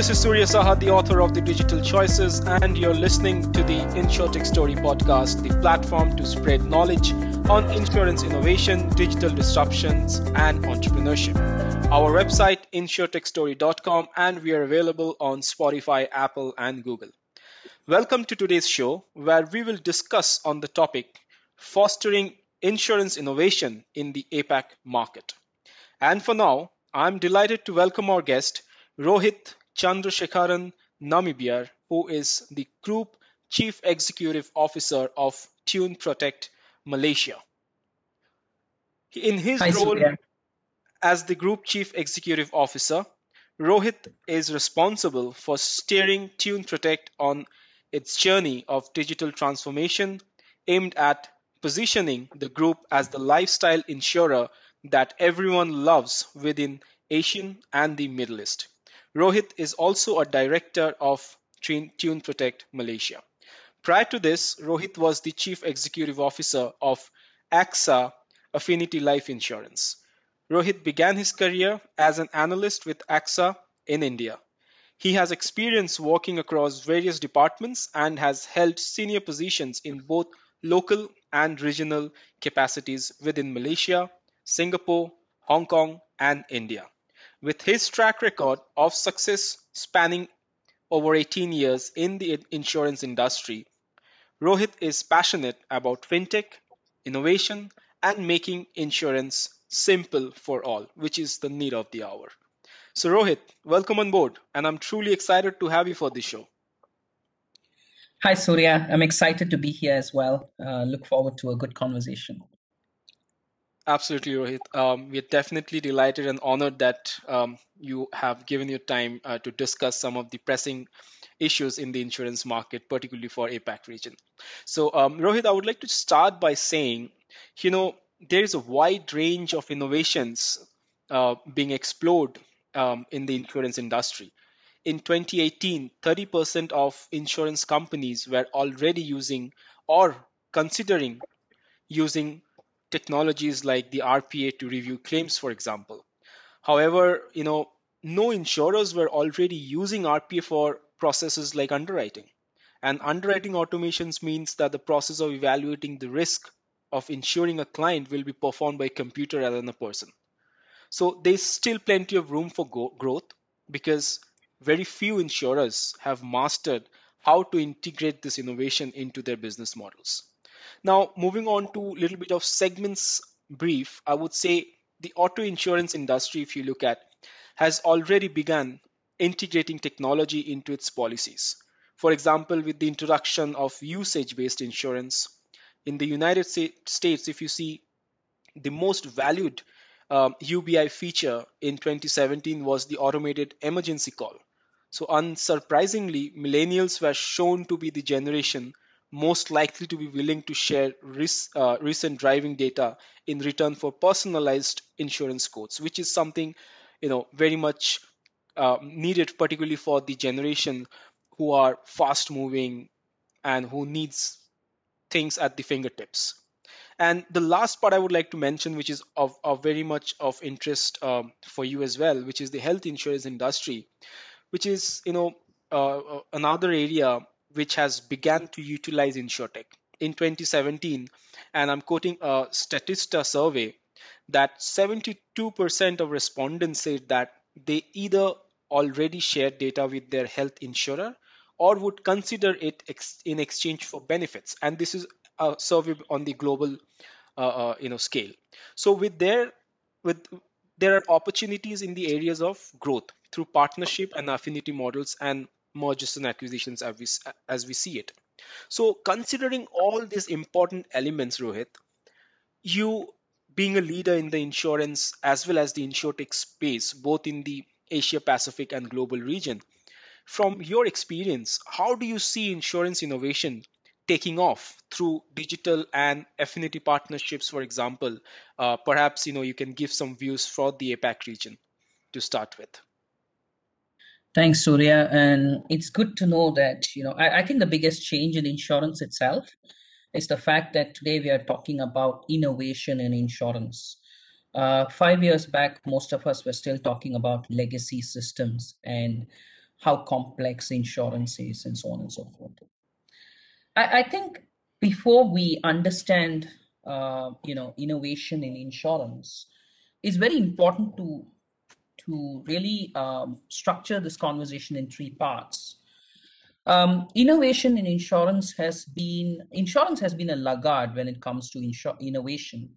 this is Surya Saha, the author of The Digital Choices, and you're listening to the InsurTech Story podcast, the platform to spread knowledge on insurance innovation, digital disruptions, and entrepreneurship. Our website, insurtechstory.com, and we are available on Spotify, Apple, and Google. Welcome to today's show, where we will discuss on the topic fostering insurance innovation in the APAC market. And for now, I'm delighted to welcome our guest, Rohit Chandrasekharan Nambiar, who is the Group Chief Executive Officer of Tune Protect Malaysia. In his Hi, role Surya. as the Group Chief Executive Officer, Rohit is responsible for steering Tune Protect on its journey of digital transformation aimed at positioning the group as the lifestyle insurer that everyone loves within ASEAN and the Middle East. Rohit is also a director of Tune Protect Malaysia. Prior to this, Rohit was the chief executive officer of AXA Affin Life Insurance. Rohit began his career as an analyst with AXA in India. He has experience working across various departments and has held senior positions in both local and regional capacities within Malaysia, Singapore, Hong Kong, and India. With his track record of success spanning over 18 years in the insurance industry, Rohit is passionate about fintech, innovation, and making insurance simple for all, which is the need of the hour. So, Rohit, welcome on board, and I'm truly excited to have you for this show. Hi, Surya. I'm excited to be here as well. Uh, look forward to a good conversation. Absolutely, Rohit. Um, we are definitely delighted and honored that um, you have given your time uh, to discuss some of the pressing issues in the insurance market, particularly for APAC region. So, um, Rohit, I would like to start by saying, you know, there is a wide range of innovations uh, being explored um, in the insurance industry. In 2018, 30% of insurance companies were already using or considering using technologies like the RPA to review claims, for example. However, you know, no insurers were already using RPA for processes like underwriting. And underwriting automations means that the process of evaluating the risk of insuring a client will be performed by a computer rather than a person. So there's still plenty of room for go- growth because very few insurers have mastered how to integrate this innovation into their business models. Now, moving on to a little bit of segments brief, I would say the auto insurance industry, if you look at, has already begun integrating technology into its policies. For example, with the introduction of usage based insurance, in the United States, if you see the most valued um, UBI feature in 2017 was the automated emergency call. So, unsurprisingly, millennials were shown to be the generation most likely to be willing to share uh, recent driving data in return for personalized insurance quotes, which is something you know very much uh, needed, particularly for the generation who are fast moving and who needs things at the fingertips. And the last part I would like to mention, which is of, of very much of interest um, for you as well, which is the health insurance industry, which is you know uh, uh another area which has begun to utilize InsurTech in 2017. And I'm quoting a Statista survey that 72% of respondents said that they either already share data with their health insurer or would consider it ex- in exchange for benefits. And this is a survey on the global uh, uh, you know scale. So with there with there are opportunities in the areas of growth through partnership and affinity models and mergers and acquisitions as we, as we see it. So, considering all these important elements, Rohit, you being a leader in the insurance as well as the insurtech space, both in the Asia Pacific and global region, from your experience, how do you see insurance innovation taking off through digital and affinity partnerships, for example? Uh, perhaps you know you can give some views for the APAC region to start with. Thanks, Surya. And it's good to know that, you know, I, I, think the biggest change in insurance itself is the fact that today we are talking about innovation in insurance. Uh, five years back, most of us were still talking about legacy systems and how complex insurance is, and so on and so forth. I, I think before we understand, uh, you know, innovation in insurance, it's very important to to really um, structure this conversation in three parts. Um, innovation in insurance has been insurance has been a laggard when it comes to insur- innovation.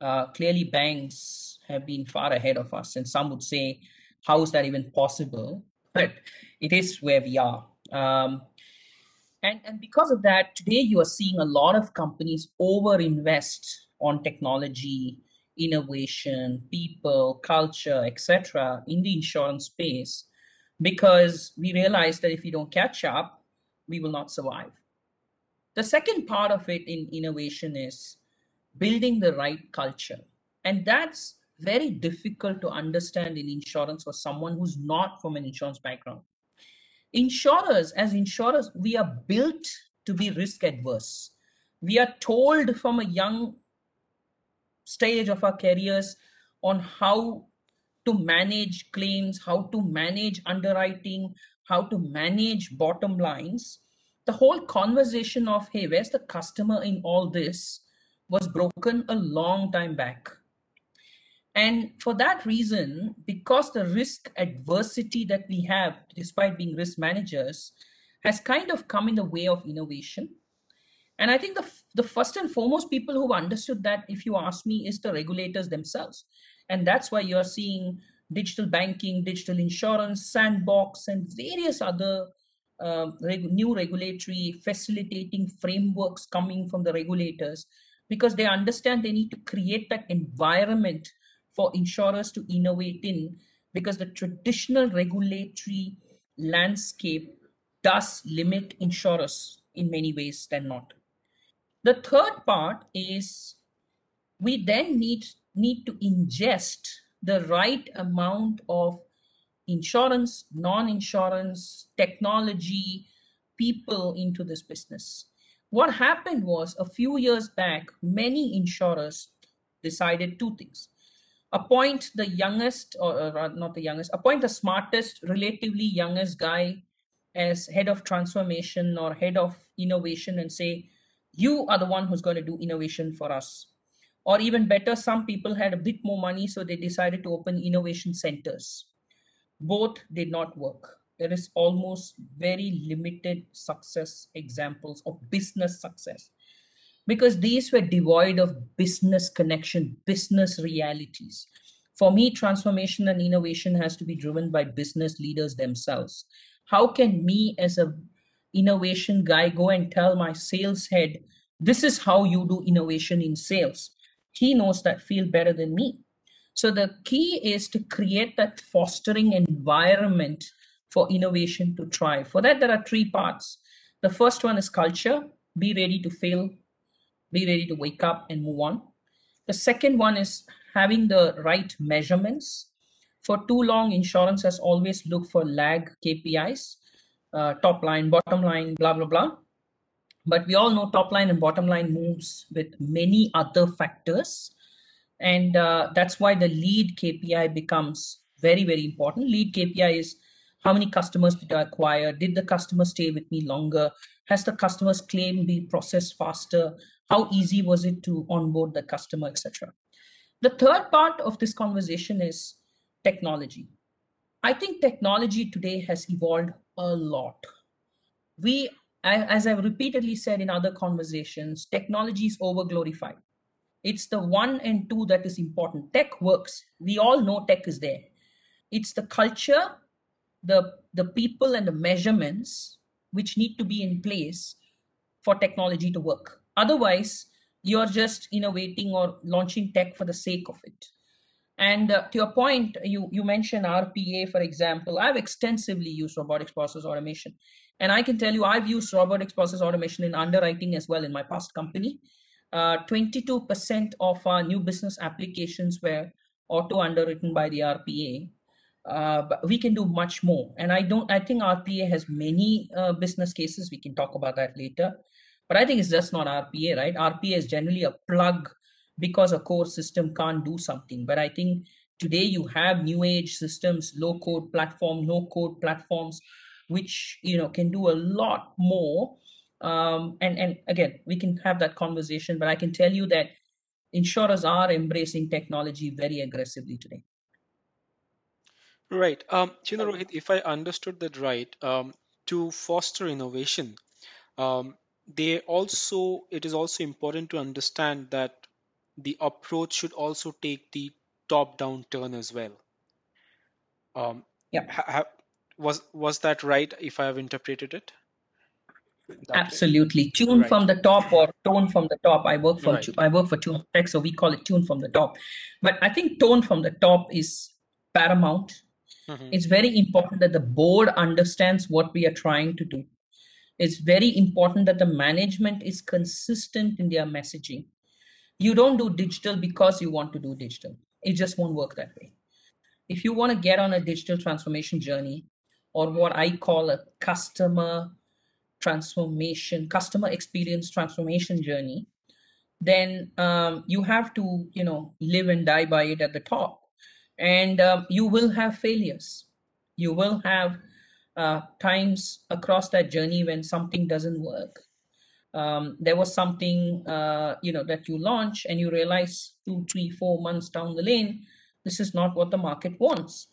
Uh, clearly, banks have been far ahead of us, and some would say, "How is that even possible?" But it is where we are. Um, and, and because of that, today you are seeing a lot of companies over invest on technology, innovation, people, culture, etc. in the insurance space because we realize that if we don't catch up, we will not survive. The second part of it in innovation is building the right culture. And that's very difficult to understand in insurance for someone who's not from an insurance background. Insurers, as insurers, we are built to be risk adverse. We are told from a young stage of our careers on how to manage claims, how to manage underwriting, how to manage bottom lines. The whole conversation of, hey, where's the customer in all this was broken a long time back. And for that reason, because the risk adversity that we have, despite being risk managers, has kind of come in the way of innovation. And I think the, the first and foremost people who understood that, if you ask me, is the regulators themselves. And that's why you're seeing digital banking, digital insurance, sandbox, and various other uh, reg- new regulatory facilitating frameworks coming from the regulators because they understand they need to create that environment for insurers to innovate in because the traditional regulatory landscape does limit insurers in many ways than not. The third part is we then need need to ingest the right amount of insurance, non-insurance, technology, people into this business. What happened was a few years back, many insurers decided two things appoint the youngest or, or not the youngest appoint the smartest relatively youngest guy as head of transformation or head of innovation and say you are the one who's going to do innovation for us or even better some people had a bit more money so they decided to open innovation centers both did not work there is almost very limited success examples of business success because these were devoid of business connection, business realities. For me, transformation and innovation has to be driven by business leaders themselves. How can me as a innovation guy go and tell my sales head, this is how you do innovation in sales? He knows that field better than me. So the key is to create that fostering environment for innovation to thrive. For that, there are three parts. The first one is culture. Be ready to fail be ready to wake up and move on. The second one is having the right measurements. For too long, insurance has always looked for lag KPIs, uh, top line, bottom line, blah, blah, blah. But we all know top line and bottom line moves with many other factors. And uh, that's why the lead KPI becomes very, very important. Lead KPI is how many customers did I acquire? Did the customer stay with me longer? Has the customer's claim been processed faster? how easy was it to onboard the customer etc the third part of this conversation is technology i think technology today has evolved a lot. We as i've repeatedly said in other conversations technology is over glorified it's the one and two that is important. Tech works. We all know tech is there. It's the culture the the people and the measurements which need to be in place for technology to work. Otherwise, you're just innovating or launching tech for the sake of it. And uh, to your point, you, you mentioned RPA, for example. I've extensively used robotics process automation. And I can tell you, I've used robotics process automation in underwriting as well in my past company. Uh, 22% of our new business applications were auto underwritten by the RPA. Uh, but we can do much more. And I don't, I think RPA has many uh, business cases. We can talk about that later. But I think it's just not RPA, right? RPA is generally a plug because a core system can't do something. But I think today you have new age systems, low code platform, no code platforms, which you know can do a lot more um, and and again we can have that conversation but i can tell you that insurers are embracing technology very aggressively today Right. Um, Rohit, if I understood that right, um, to foster innovation, um, they also it is also important to understand that the approach should also take the top-down turn as well. Um, yeah. ha was was that right if I have interpreted it? That way? absolutely. Tune Right. from the top or tone from the top. I work for Right. i work for tune tech so we call it tune from the top. But i think tone from the top is paramount. Hmm it's very important that the board understands what we are trying to do. It's very important that the management is consistent in their messaging you don't do digital because you want to do digital. It just won't work that way. If you want to get on a digital transformation journey or what i call a customer transformation customer experience transformation journey then um, you have to you know live and die by it at the top. And um, you will have failures. You will have uh, times across that journey when something doesn't work um, there was something uh, you know that you launch and you realize two three four months down the lane this is not what the market wants.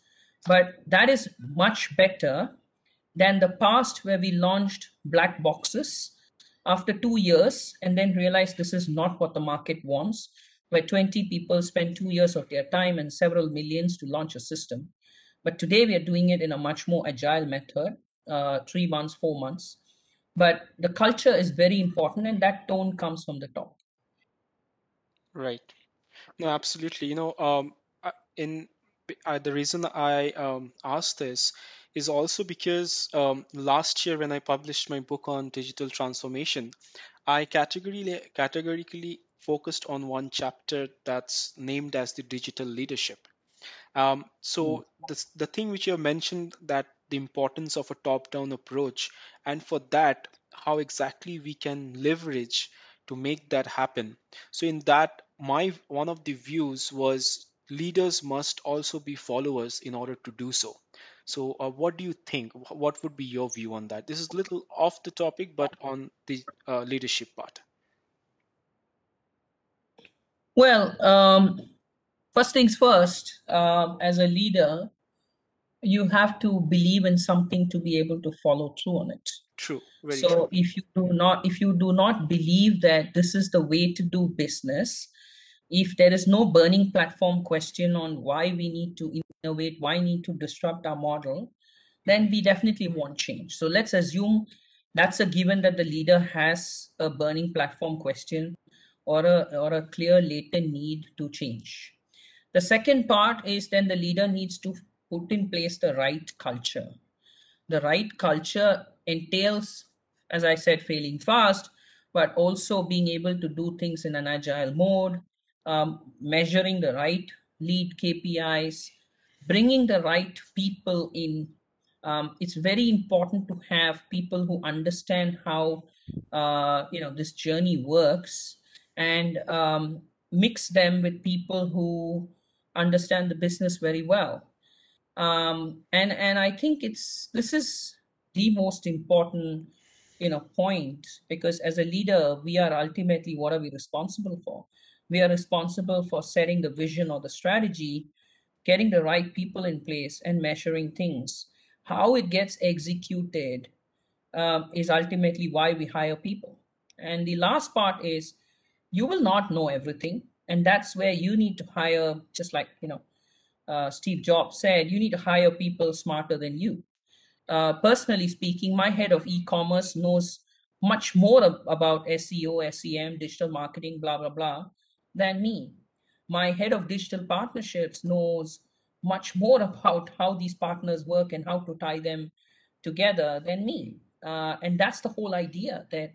But that is much better than the past where we launched black boxes after two years and then realized this is not what the market wants where 20 people spend two years of their time and several millions to launch a system. But today we are doing it in a much more agile method uh, three months four months but the culture is very important and that tone comes from the top Right. No, absolutely. You know, um, in uh, the reason I um, asked this is also because um, last year when I published my book on digital transformation, I categorically categorically focused on one chapter that's named as the digital leadership. Um, so the the thing which you have mentioned that the importance of a top-down approach, and for that, how exactly we can leverage to make that happen. So in that, my one of the views was leaders must also be followers in order to do so. So uh, what do you think? What would be your view on that? This is a little off the topic, but on the uh, leadership part. well um, first things first um, as a leader you have to believe in something to be able to follow through on it. True, very true. so if you do not if you do not believe that this is the way to do business if there is no burning platform question on why we need to innovate why need to disrupt our model then we definitely won't change. So let's assume that's a given that the leader has a burning platform question or a or a clear latent need to change. The second part is then the leader needs to put in place the right culture the right culture entails, as I said, failing fast, but also being able to do things in an agile mode, um, measuring the right lead KPIs, bringing the right people in. Um, it's very important to have people who understand how uh, you know this journey works and um, mix them with people who understand the business very well um, and and I think it's this is the most important you know point because as a leader we are ultimately what are we responsible for? We are responsible for setting the vision or the strategy getting the right people in place and measuring things. How it gets executed um, is ultimately why we hire people. And the last part is you will not know everything and that's where you need to hire just like you know uh, Steve Jobs said, you need to hire people smarter than you. Uh, personally speaking, my head of e-commerce knows much more ab- about SEO, SEM, digital marketing, blah blah blah, than me. My head of digital partnerships knows much more about how these partners work and how to tie them together than me. Uh, and that's the whole idea that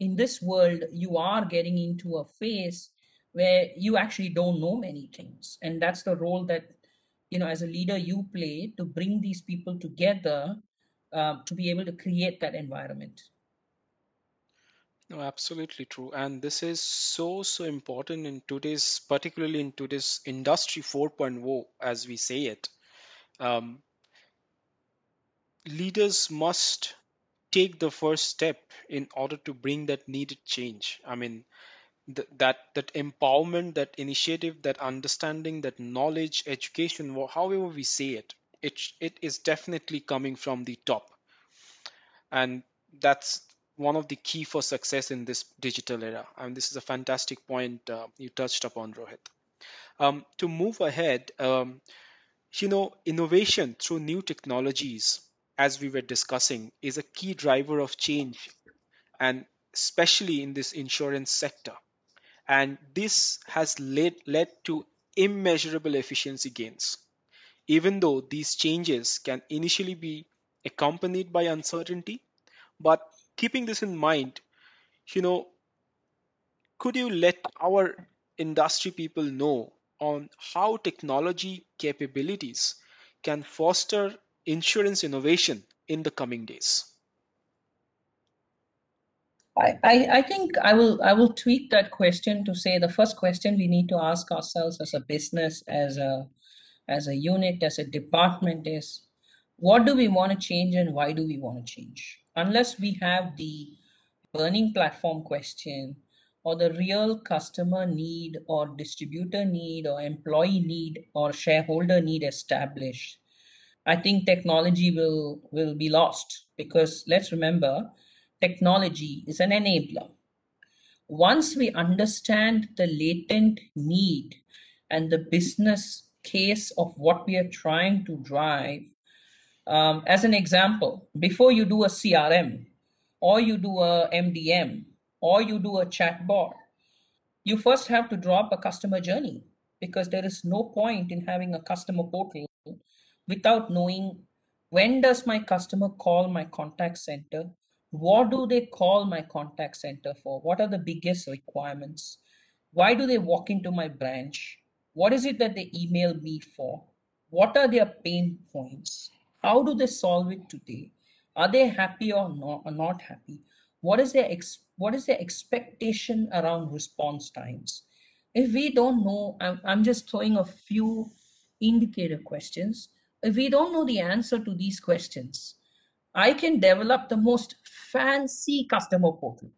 in this world, you are getting into a phase where you actually don't know many things. And that's the role that, you know, as a leader, you play to bring these people together um, to be able to create that environment. No, absolutely true. And this is so, so important in today's, particularly in today's industry 4.0, as we say it. Um, leaders must take the first step in order to bring that needed change. I mean, th- that that empowerment, that initiative, that understanding, that knowledge, education, however we say it, it it is definitely coming from the top, and that's one of the key for success in this digital era. And this is a fantastic point uh, you touched upon, Rohit. Um, to move ahead, um, you know, innovation through new technologies, as we were discussing, is a key driver of change, and especially in this insurance sector. And this has led, led to immeasurable efficiency gains. Even though these changes can initially be accompanied by uncertainty, but keeping this in mind, you know, could you let our industry people know on how technology capabilities can foster insurance innovation in the coming days? I, I, think I will I will tweak that question to say the first question we need to ask ourselves as a business, as a as a unit, as a department is what do we want to change and why do we want to change? Unless we have the burning platform question or the real customer need or distributor need or employee need or shareholder need established, I think technology will will be lost because let's remember technology is an enabler. Once we understand the latent need and the business case of what we are trying to drive, um, as an example, before you do a CRM or you do a MDM or you do a chatbot, you first have to drop a customer journey because there is no point in having a customer portal without knowing when does my customer call my contact center what do they call my contact center for? What are the biggest requirements? Why do they walk into my branch? What is it that they email me for? What are their pain points? How do they solve it today? Are they happy or not, or not happy? What is their ex, what is their expectation around response times? If we don't know I'm, I'm just throwing a few indicator questions. If we don't know the answer to these questions i can develop the most fancy customer portal.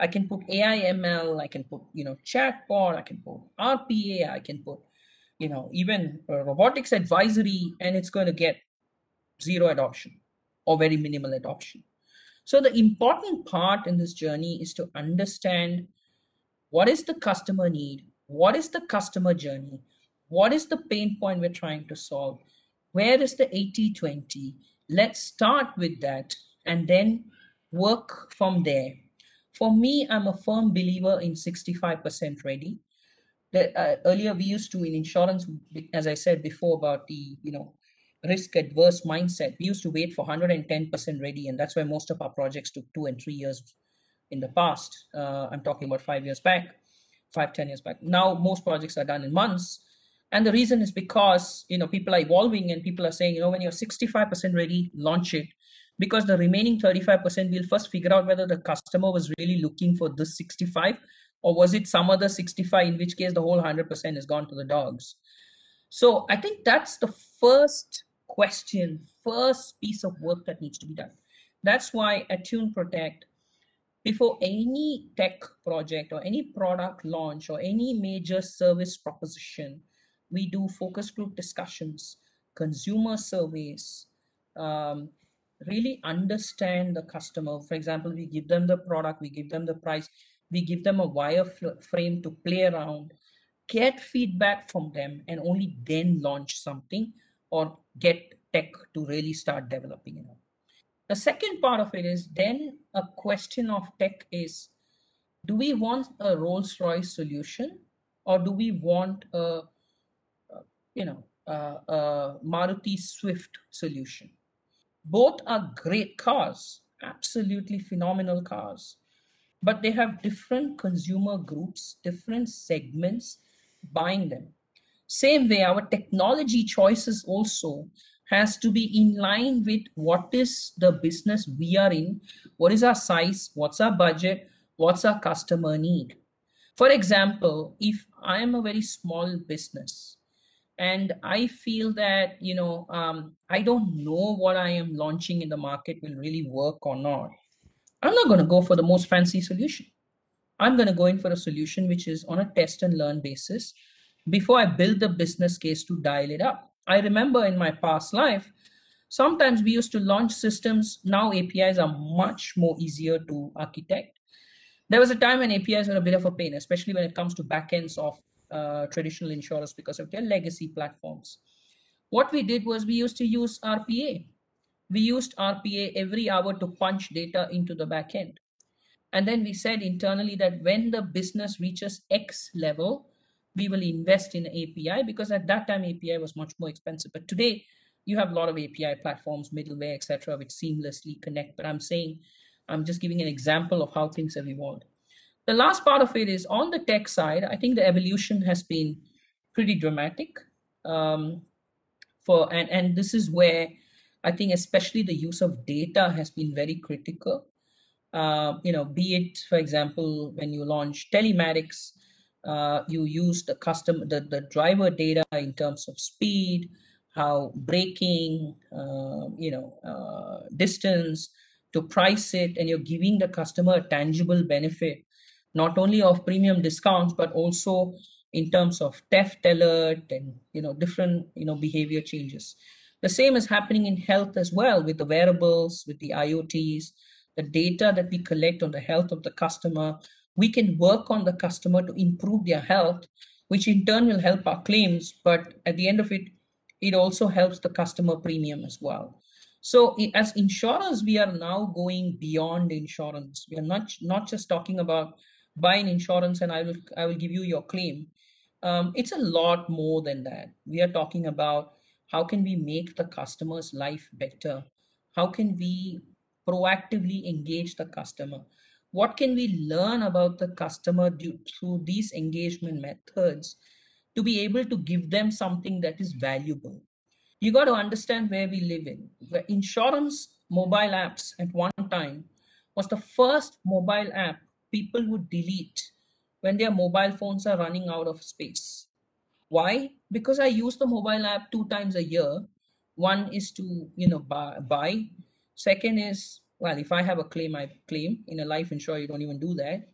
I can put ai ml i can put you know chatbot i can put rpa i can put you know even robotics advisory and it's going to get zero adoption or very minimal adoption. So the important part in this journey is to understand what is the customer need what is the customer journey what is the pain point we're trying to solve where is the 80 20 let's start with that and then work from there. For me i'm a firm believer in 65% ready. The, uh, earlier we used to in insurance as i said before about the you know risk adverse mindset we used to wait for 110% ready and that's why most of our projects took two and three years in the past. Uh, i'm talking about five years back five ten years back. Now most projects are done in months and the reason is because you know people are evolving and people are saying you know when you're 65% ready launch it. Because the remaining 35% we'll first figure out whether the customer was really looking for this 65 or was it some other 65 in which case the whole 100% has gone to the dogs. So i think that's the first question first piece of work that needs to be done. That's why attune protect before any tech project or any product launch or any major service proposition we do focus group discussions consumer surveys um, really understand the customer. For example we give them the product we give them the price we give them a wireframe to play around get feedback from them and only then launch something or get tech to really start developing it the second part of it is then a question of tech is do we want a rolls royce solution or do we want a, a you know a, a maruti swift solution. Both are great cars absolutely phenomenal cars but they have different consumer groups different segments buying them. Same way our technology choices also has to be in line with what is the business we are in what is our size what's our budget what's our customer need. For example if i am a very small business and i feel that you know um, i don't know what i am launching in the market will really work or not. I'm not going to go for the most fancy solution. I'm going to go in for a solution which is on a test and learn basis before i build the business case to dial it up. I remember in my past life sometimes we used to launch systems. Now apis are much more easier to architect. There was a time when apis were a bit of a pain especially when it comes to backends of uh, traditional insurers because of their legacy platforms what we did was we used to use RPA. We used RPA every hour to punch data into the backend. And then we said internally that when the business reaches X level, we will invest in API because at that time API was much more expensive. But today you have a lot of API platforms, middleware, etc., which seamlessly connect. But I'm saying, I'm just giving an example of how things have evolved. The last part of it is on the tech side, I think the evolution has been pretty dramatic. Um, for and and this is where I think especially the use of data has been very critical. Uh, you know, be it for example when you launch telematics, uh, you use the custom the, the driver data in terms of speed, how braking, uh, you know, uh, distance to price it, and you're giving the customer a tangible benefit, not only of premium discounts but also in terms of theft alert and you know different you know behavior changes. The same is happening in health as well with the wearables with the iots the data that we collect on the health of the customer. We can work on the customer to improve their health which in turn will help our claims but at the end of it it also helps the customer premium as well. So as insurers we are now going beyond insurance. We are not not just talking about buy an insurance and i will i will give you your claim um, it's a lot more than that. We are talking about how can we make the customer's life better? How can we proactively engage the customer? What can we learn about the customer due, through these engagement methods to be able to give them something that is valuable? You got to understand where we live in. The insurance mobile apps at one time was the first mobile app people would delete when their mobile phones are running out of space. Why? Because I use the mobile app two times a year. One is to, you know, buy. buy. Second is, well, if I have a claim, I claim. In a life insurance, you don't even do that.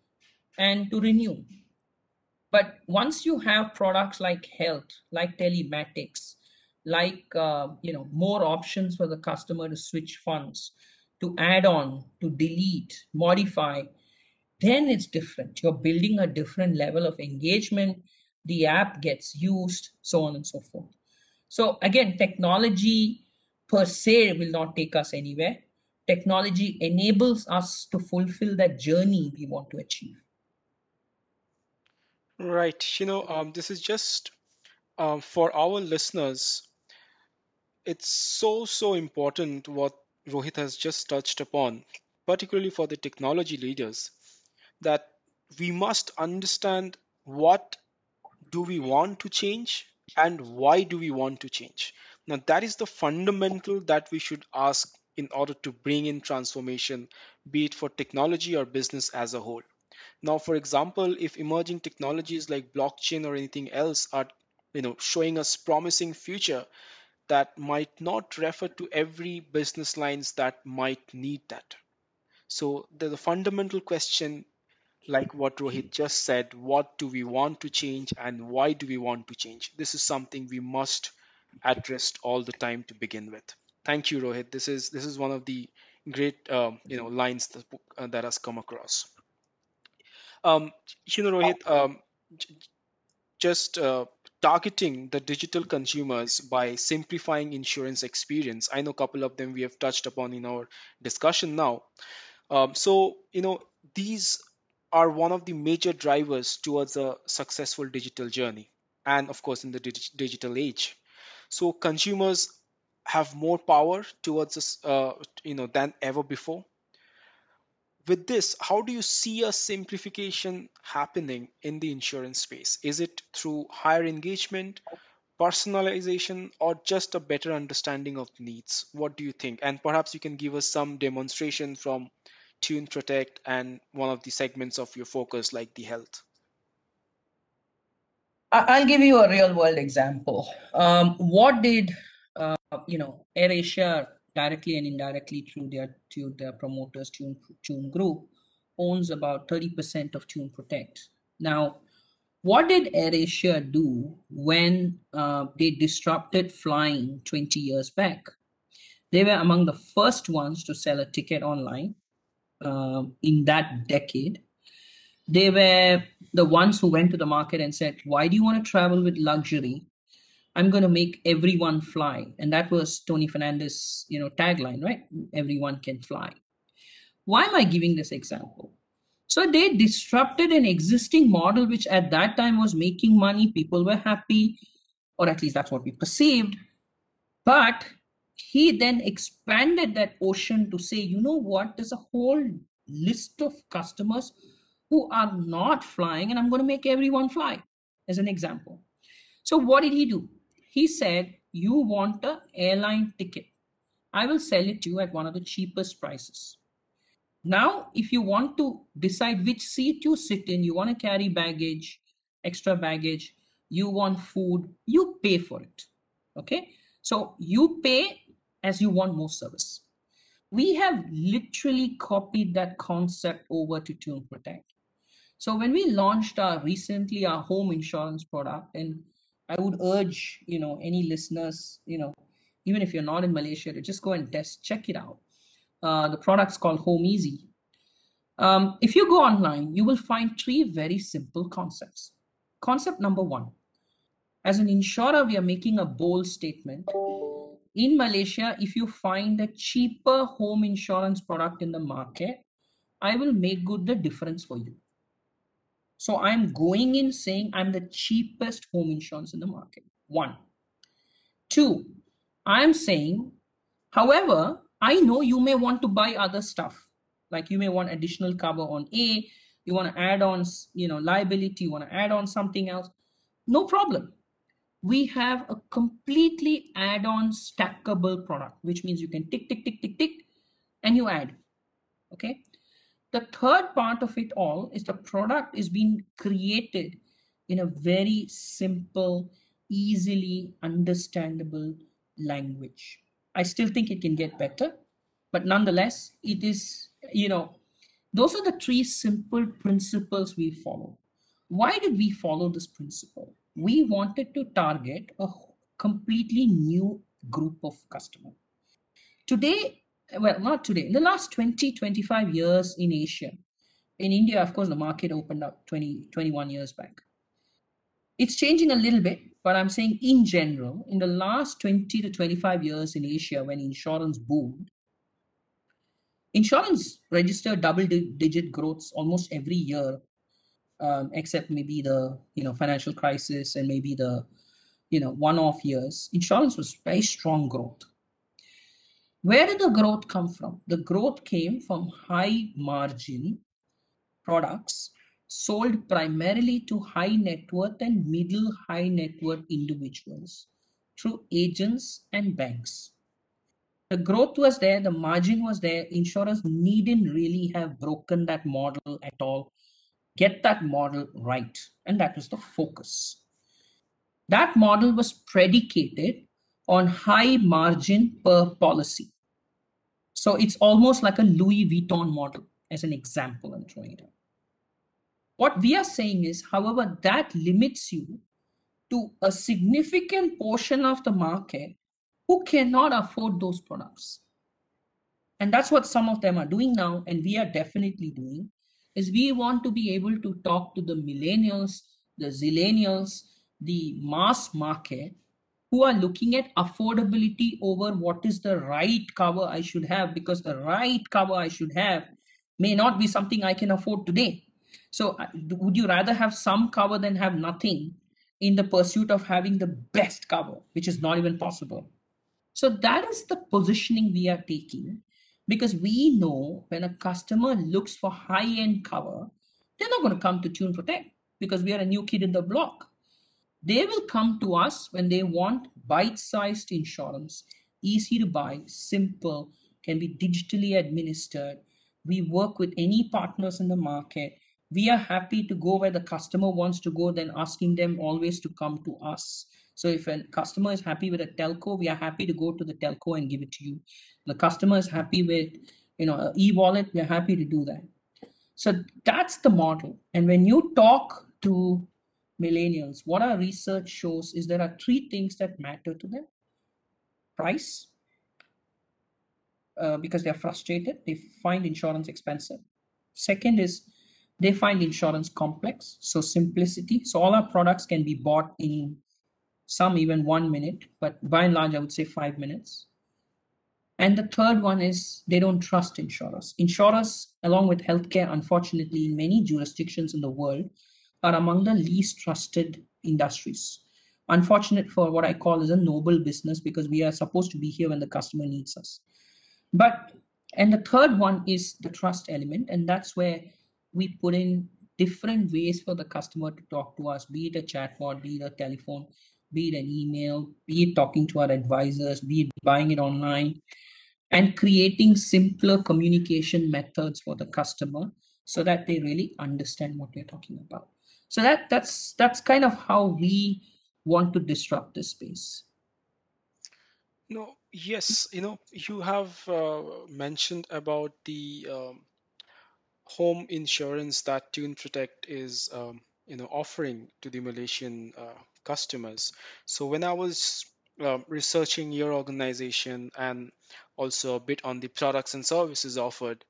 And to renew. But once you have products like health, like telematics, like uh, you know more options for the customer to switch funds, to add on, to delete, modify, then it's different. You're building a different level of engagement. The app gets used, so on and so forth. So, again, technology per se will not take us anywhere. Technology enables us to fulfill that journey we want to achieve. Right. You know, um, this is just um, for our listeners. It's so, so important what Rohit has just touched upon, particularly for the technology leaders, that we must understand what do we want to change and why do we want to change. Now, that is the fundamental that we should ask in order to bring in transformation, be it for technology or business as a whole. Now, for example, if emerging technologies like blockchain or anything else are you know showing us promising future that might not refer to every business lines that might need that. So the, the fundamental question, like what Rohit just said, what do we want to change and why do we want to change? This is something we must address all the time to begin with. Thank you, Rohit. This is this is one of the great um, you know lines that, uh, that has come across. Um, you know, Rohit, um, just uh, targeting the digital consumers by simplifying insurance experience. I know a couple of them we have touched upon in our discussion now. Um, so, you know, these are one of the major drivers towards a successful digital journey, and of course, in the dig- digital age. So, consumers have more power towards us, uh, you know, than ever before with this, how do you see a simplification happening in the insurance space? Is it through higher engagement, personalization, or just a better understanding of needs? What do you think? And perhaps you can give us some demonstration from Tune Protect and one of the segments of your focus, like the health. I- will give you a real world example. Um, what did uh, you know AirAsia directly and indirectly through their to their promoters Tune Tune Group owns about thirty percent of Tune Protect. Now, what did AirAsia do when uh, they disrupted flying twenty years back? They were among the first ones to sell a ticket online uh, in that decade they were the ones who went to the market and said, Why do you want to travel with luxury? I'm going to make everyone fly. And that was Tony Fernandes, you know, tagline, right? Everyone can fly. Why am I giving this example? So they disrupted an existing model, which at that time was making money. People were happy, or at least that's what we perceived. But he then expanded that ocean to say, you know what? There's a whole list of customers who are not flying, and I'm going to make everyone fly, as an example. So, what did he do? He said, You want an airline ticket. I will sell it to you at one of the cheapest prices. Now, if you want to decide which seat you sit in, you want to carry baggage, extra baggage, you want food, you pay for it. Okay. So you pay as you want more service. We have literally copied that concept over to Tune Protect. So when we launched our recently our home insurance product, and I would urge you know any listeners, you know, even if you're not in Malaysia, to just go and test, check it out. Uh, the product's called Home Easy. Um, if you go online, you will find three very simple concepts. Concept number one as an insurer, we are making a bold statement. In Malaysia, if you find a cheaper home insurance product in the market, I will make good the difference for you. So I'm going in saying I'm the cheapest home insurance in the market. One. Two, I'm saying, however, I know you may want to buy other stuff. Like you may want additional cover on A, you want to add on, you know, liability, you want to add on something else. No problem. We have a completely add-on stackable product, which means you can tick, tick, tick, tick, tick, and you add. Okay. The third part of it all is the product is being created in a very simple, easily understandable language. I still think it can get better, but nonetheless, it is, you know, those are the three simple principles we follow. Why did we follow this principle? We wanted to target a completely new group of customer. Today, well, not today, in the last 20, 25 years in Asia, in India, of course, the market opened up 20, 21 years back. It's changing a little bit, but I'm saying in general, in the last 20 to 25 years in Asia, when insurance boomed, insurance registered double digit growths almost every year, um, except maybe the you know financial crisis and maybe the you know one-off years. Insurance was very strong growth. Where did the growth come from? The growth came from high margin products sold primarily to high net worth and middle high net worth individuals through agents and banks. The growth was there, the margin was there. Insurers needn't really have broken that model at all. Get that model right. And that was the focus. That model was predicated on high margin per policy. So it's almost like a Louis Vuitton model, as an example, I'm throwing it out. What we are saying is, however, that limits you to a significant portion of the market who cannot afford those products. And that's what some of them are doing now, and we are definitely doing, is we want to be able to talk to the millennials, the zillennials, the mass market, who are looking at affordability over what is the right cover I should have because the right cover I should have may not be something I can afford today. So, uh, would you rather have some cover than have nothing in the pursuit of having the best cover, which is not even possible? So, that is the positioning we are taking because we know when a customer looks for high end cover, they're not going to come to Tune Protect because we are a new kid in the block. They will come to us when they want bite sized insurance, easy to buy, simple, can be digitally administered. We work with any partners in the market. we are happy to go where the customer wants to go than asking them always to come to us. So if a customer is happy with a telco, we are happy to go to the telco and give it to you. The customer is happy with, you know, e-wallet, we are happy to do that. So that's the model. And when you talk to millennials, what our research shows is there are three things that matter to them. Price, uh, because they're frustrated, they find insurance expensive. Second is they find insurance complex, so simplicity. So all our products can be bought in some even one minute, but by and large, I would say five minutes. And the third one is they don't trust insurers. Insurers, along with healthcare, unfortunately, in many jurisdictions in the world, are among the least trusted industries. Unfortunate for what I call is a noble business because we are supposed to be here when the customer needs us. But and the third one is the trust element, and that's where we put in different ways for the customer to talk to us, be it a chatbot, be it a telephone, be it an email, be it talking to our advisors, be it buying it online, and creating simpler communication methods for the customer so that they really understand what we're talking about. So that that's that's kind of how we want to disrupt this space. No, yes, you know, you have uh, mentioned about the um, home insurance that Tune Protect is, um, you know, offering to the Malaysian uh, customers. So when I was uh, researching your organization and also a bit on the products and services offered,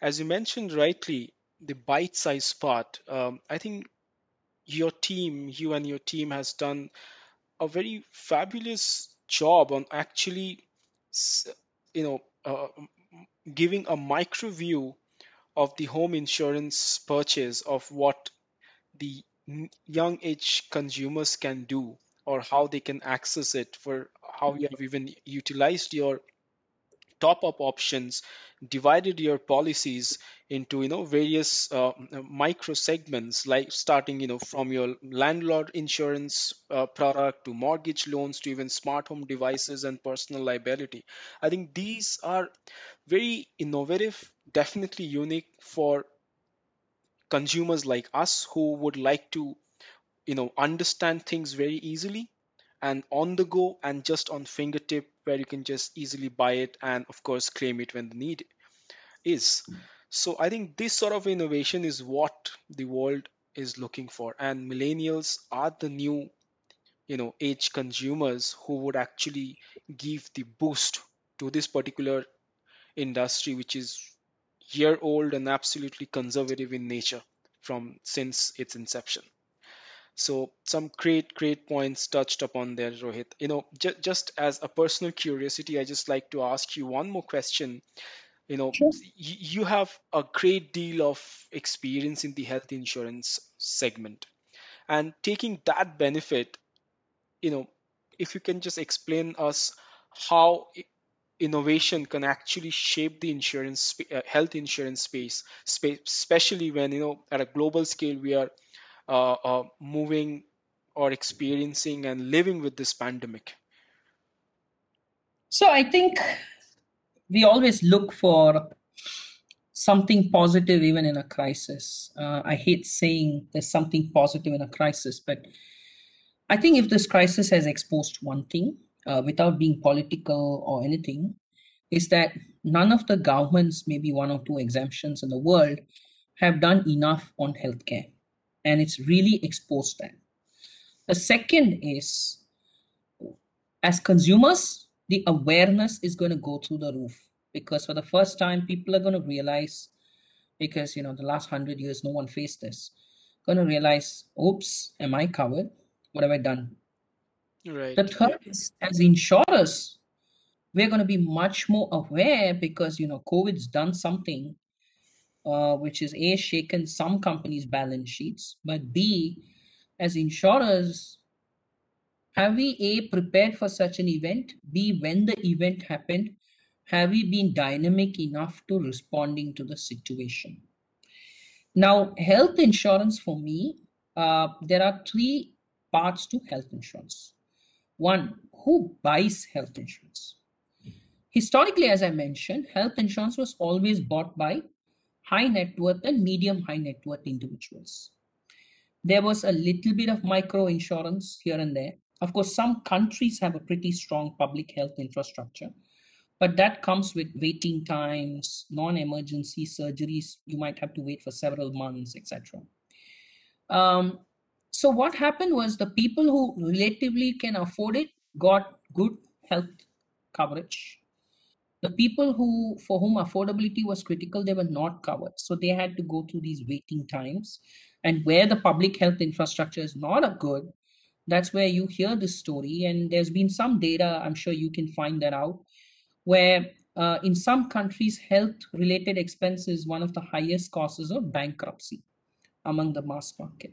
as you mentioned rightly, the bite-sized part. Um, I think your team, you and your team, has done a very fabulous job on actually, you know, uh, giving a micro view of the home insurance purchase of what the young age consumers can do or how they can access it for how you have even utilized your top up options divided your policies into you know various uh, micro segments like starting you know from your landlord insurance uh, product to mortgage loans to even smart home devices and personal liability. I think these are very innovative definitely unique for consumers like us who would like to you know understand things very easily and on the go and just on fingertip where you can just easily buy it and of course claim it when the need is. So i think this sort of innovation is what the world is looking for. And millennials are the new you know age consumers who would actually give the boost to this particular industry which is year old and absolutely conservative in nature from since its inception. So some great great points touched upon there rohit. You know j- just as a personal curiosity i just like to ask you one more question. You know Sure. y- you have a great deal of experience in the health insurance segment. And taking that benefit you know if you can just explain us how innovation can actually shape the insurance uh, health insurance space, space especially when you know at a global scale we are uh, uh, moving or experiencing and living with this pandemic So I think we always look for something positive even in a crisis. Uh, I hate saying there's something positive in a crisis, but I think if this crisis has exposed one thing, uh, without being political or anything, is that none of the governments, maybe one or two exemptions in the world, have done enough on healthcare. And it's really exposed that. The second is as consumers, the awareness is going to go through the roof because for the first time, people are going to realize, because you know, the last hundred years, no one faced this, going to realize, oops, am I covered? What have I done? The third is as insurers, we're going to be much more aware because you know COVID's done something uh, which is a shaken some companies' balance sheets, but b as insurers, have we a prepared for such an event? B when the event happened, have we been dynamic enough to responding to the situation? Now, health insurance for me, uh, there are three parts to health insurance. One, who buys health insurance? Historically, as I mentioned, health insurance was always bought by high net worth and medium high net worth individuals. There was a little bit of micro insurance here and there. Of course, some countries have a pretty strong public health infrastructure, but that comes with waiting times, non-emergency surgeries. You might have to wait for several months, etc. Um, so what happened was the people who relatively can afford it got good health coverage. The people who for whom affordability was critical, they were not covered. So they had to go through these waiting times. And where the public health infrastructure is not a good, that's where you hear this story. And there's been some data, I'm sure you can find that out, where uh, in some countries, health related expenses one of the highest causes of bankruptcy among the mass market.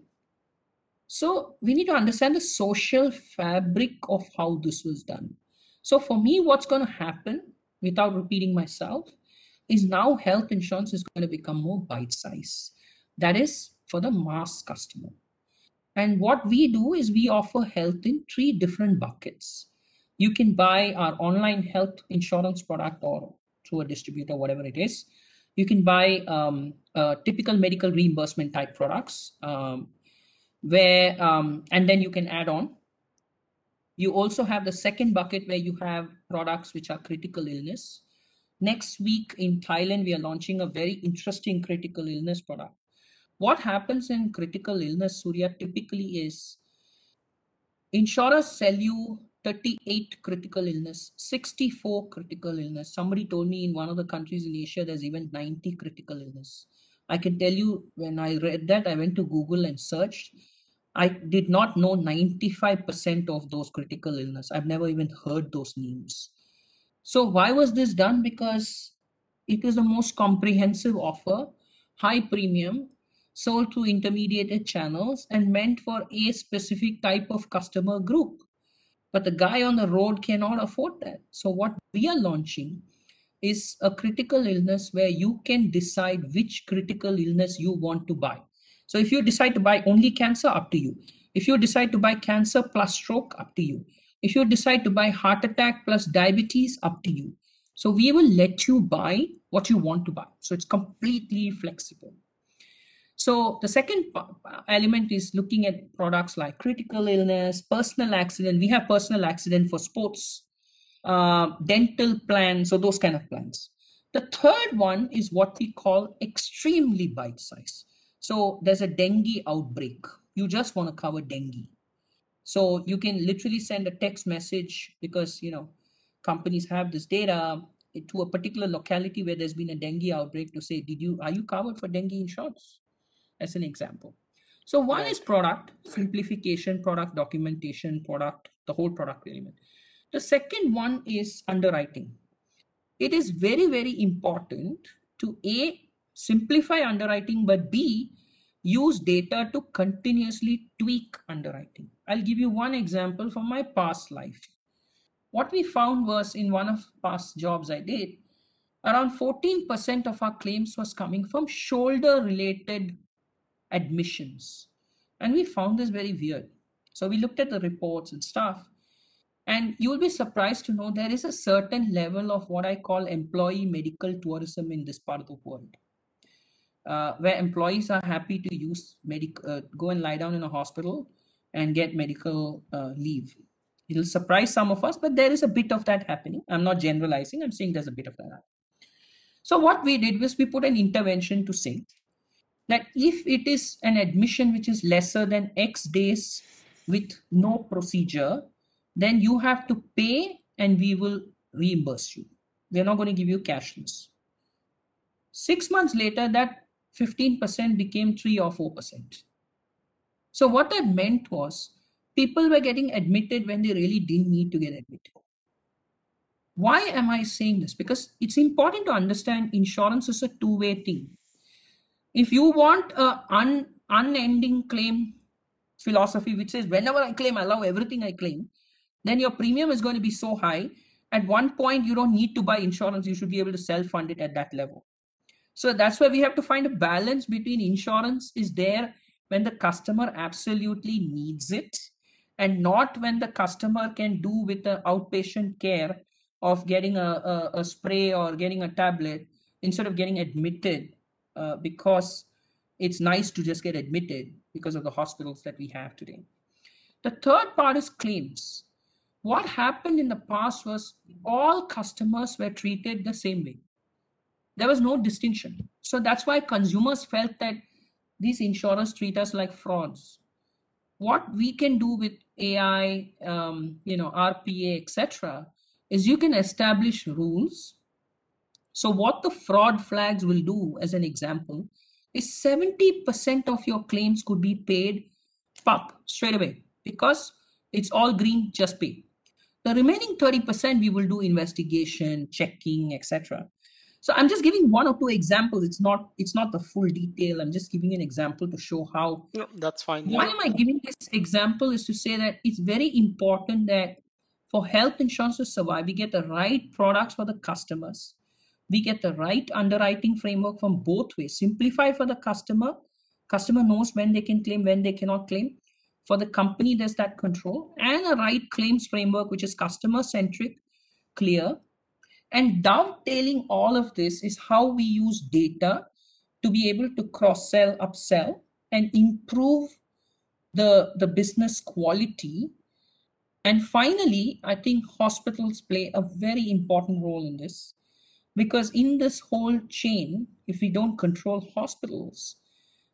So we need to understand the social fabric of how this was done. So for me, what's going to happen, without repeating myself, is now health insurance is going to become more bite size. That is for the mass customer. And what we do is we offer health in three different buckets. You can buy our online health insurance product or through a distributor, whatever it is. You can buy um, uh, typical medical reimbursement type products, um, where um, and then you can add on. You also have the second bucket where you have products which are critical illness. Next week in Thailand, we are launching a very interesting critical illness product. What happens in critical illness, Surya, typically is insurers sell you 38 critical illness, 64 critical illness. Somebody told me in one of the countries in Asia, there's even 90 critical illness. I can tell you when I read that, I went to Google and searched. I did not know 95% of those critical illness. I've never even heard those names. So why was this done? Because it was the most comprehensive offer, high premium, sold through intermediated channels and meant for a specific type of customer group. But the guy on the road cannot afford that. So what we are launching is a critical illness where you can decide which critical illness you want to buy. So if you decide to buy only cancer, up to you. If you decide to buy cancer plus stroke, up to you. If you decide to buy heart attack plus diabetes, up to you. So we will let you buy what you want to buy. So it's completely flexible. So the second element is looking at products like critical illness, personal accident. We have personal accident for sports, uh, dental plans, so those kind of plans. The third one is what we call extremely bite size. So there's a dengue outbreak. You just want to cover dengue. So you can literally send a text message because, you know, companies have this data eh, to a particular locality where there's been a dengue outbreak to say, did you, are you covered for dengue insurance? As an example. So one right. is product simplification, product documentation, product, the whole product element. The second one is underwriting. It is very, very important to A, simplify underwriting, but B, use data to continuously tweak underwriting. I'll give you one example from my past life. What we found was in one of past jobs I did, around 14% of our claims was coming from shoulder related admissions. And we found this very weird. So we looked at the reports and stuff. And you'll be surprised to know there is a certain level of what I call employee medical tourism in this part of the world uh, where employees are happy to use medic uh, go and lie down in a hospital and get medical uh, leave. It'll surprise some of us but there is a bit of that happening. I'm not generalizing. I'm saying there's a bit of that so what we did was we put an intervention to say that if it is an admission which is lesser than x days with no procedure then you have to pay and we will reimburse you. We're not going to give you cashless. Six months later that 15% became 3 or 4%. So what that meant was people were getting admitted when they really didn't need to get admitted. Why am I saying this? Because it's important to understand insurance is a two-way thing. If you want a un, unending claim philosophy, which says whenever I claim, I allow everything I claim, then your premium is going to be so high. At one point, you don't need to buy insurance. You should be able to self-fund it at that level. So that's why we have to find a balance between insurance is there when the customer absolutely needs it and not when the customer can do with the outpatient care of getting a, a, a spray or getting a tablet instead of getting admitted uh, because it's nice to just get admitted because of the hospitals that we have today. The third part is claims. What happened in the past was all customers were treated the same way. There was no distinction. So that's why consumers felt that these insurers treat us like frauds. What we can do with AI, um, you know, RPA, etc., is you can establish rules. So what the fraud flags will do, as an example, is 70% of your claims could be paid pop straight away because it's all green, just pay. The remaining 30% we will do investigation, checking, etc. So I'm just giving one or two examples. It's not it's not the full detail. I'm just giving an example to show how. No, that's fine. Why am I giving this example? Is to say that it's very important that for health insurance to survive, we get the right products for the customers. We get the right underwriting framework from both ways. Simplify for the customer. Customer knows when they can claim, when they cannot claim. For the company, there's that control and a right claims framework, which is customer centric, clear, and dovetailing all of this is how we use data to be able to cross sell, upsell, and improve the, the business quality. And finally, I think hospitals play a very important role in this because in this whole chain, if we don't control hospitals,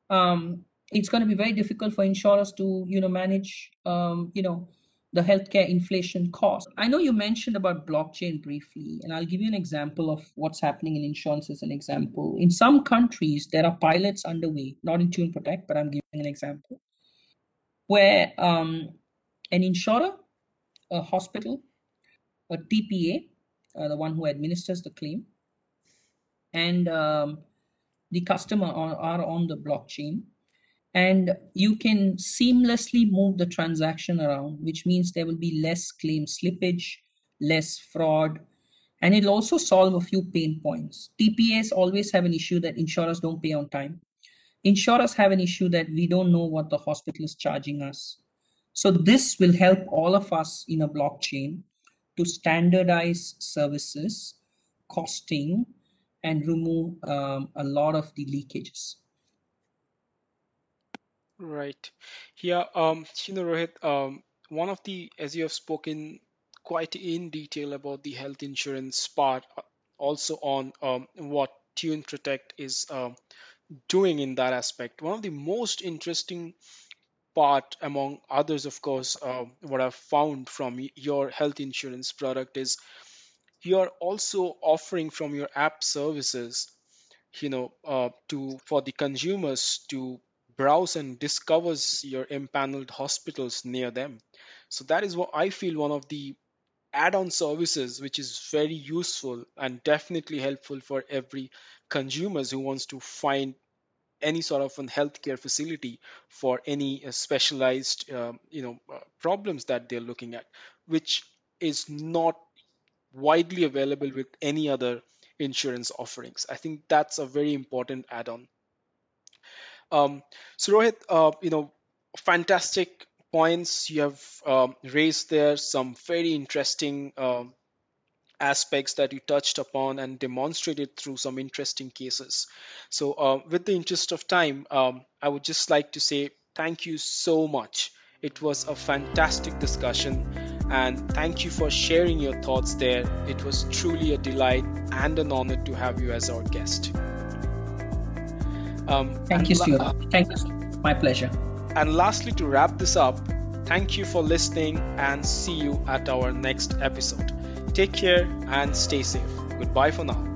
um, it's going to be very difficult for insurers to you know manage um, you know the healthcare inflation cost. I know you mentioned about blockchain briefly, and I'll give you an example of what's happening in insurance as an example. In some countries, there are pilots underway, not in Tune Protect, but I'm giving an example, where um, an insurer, a hospital, a TPA, uh, the one who administers the claim, and um, the customer are, are on the blockchain and you can seamlessly move the transaction around which means there will be less claim slippage less fraud and it'll also solve a few pain points. Tpas always have an issue that insurers don't pay on time. Insurers have an issue that we don't know what the hospital is charging us. So this will help all of us in a blockchain to standardize services costing and remove um, a lot of the leakages Right. Yeah, um, you know, Rohit, um, one of the, as you have spoken quite in detail about the health insurance part, uh, also on um, what Tune Protect is um, doing in that aspect. One of the most interesting part, among others, of course, uh, what I've found from your health insurance product is you're also offering from your app services you know uh, to for the consumers to browse and discovers your impaneled hospitals near them so that is what i feel one of the add-on services which is very useful and definitely helpful for every consumers who wants to find any sort of a healthcare facility for any uh, specialized um, you know uh, problems that they're looking at which is not widely available with any other insurance offerings. I think that's a very important add-on. Um, so Rohit, uh, you know, fantastic points you have um, raised there. Some very interesting um, aspects that you touched upon and demonstrated through some interesting cases. So, uh, with the interest of time, um, I would just like to say thank you so much. It was a fantastic discussion, and thank you for sharing your thoughts there. It was truly a delight and an honor to have you as our guest. Um, thank you, Stuart. Uh, thank you. My pleasure. And lastly, to wrap this up, thank you for listening and see you at our next episode. Take care and stay safe. Goodbye for now.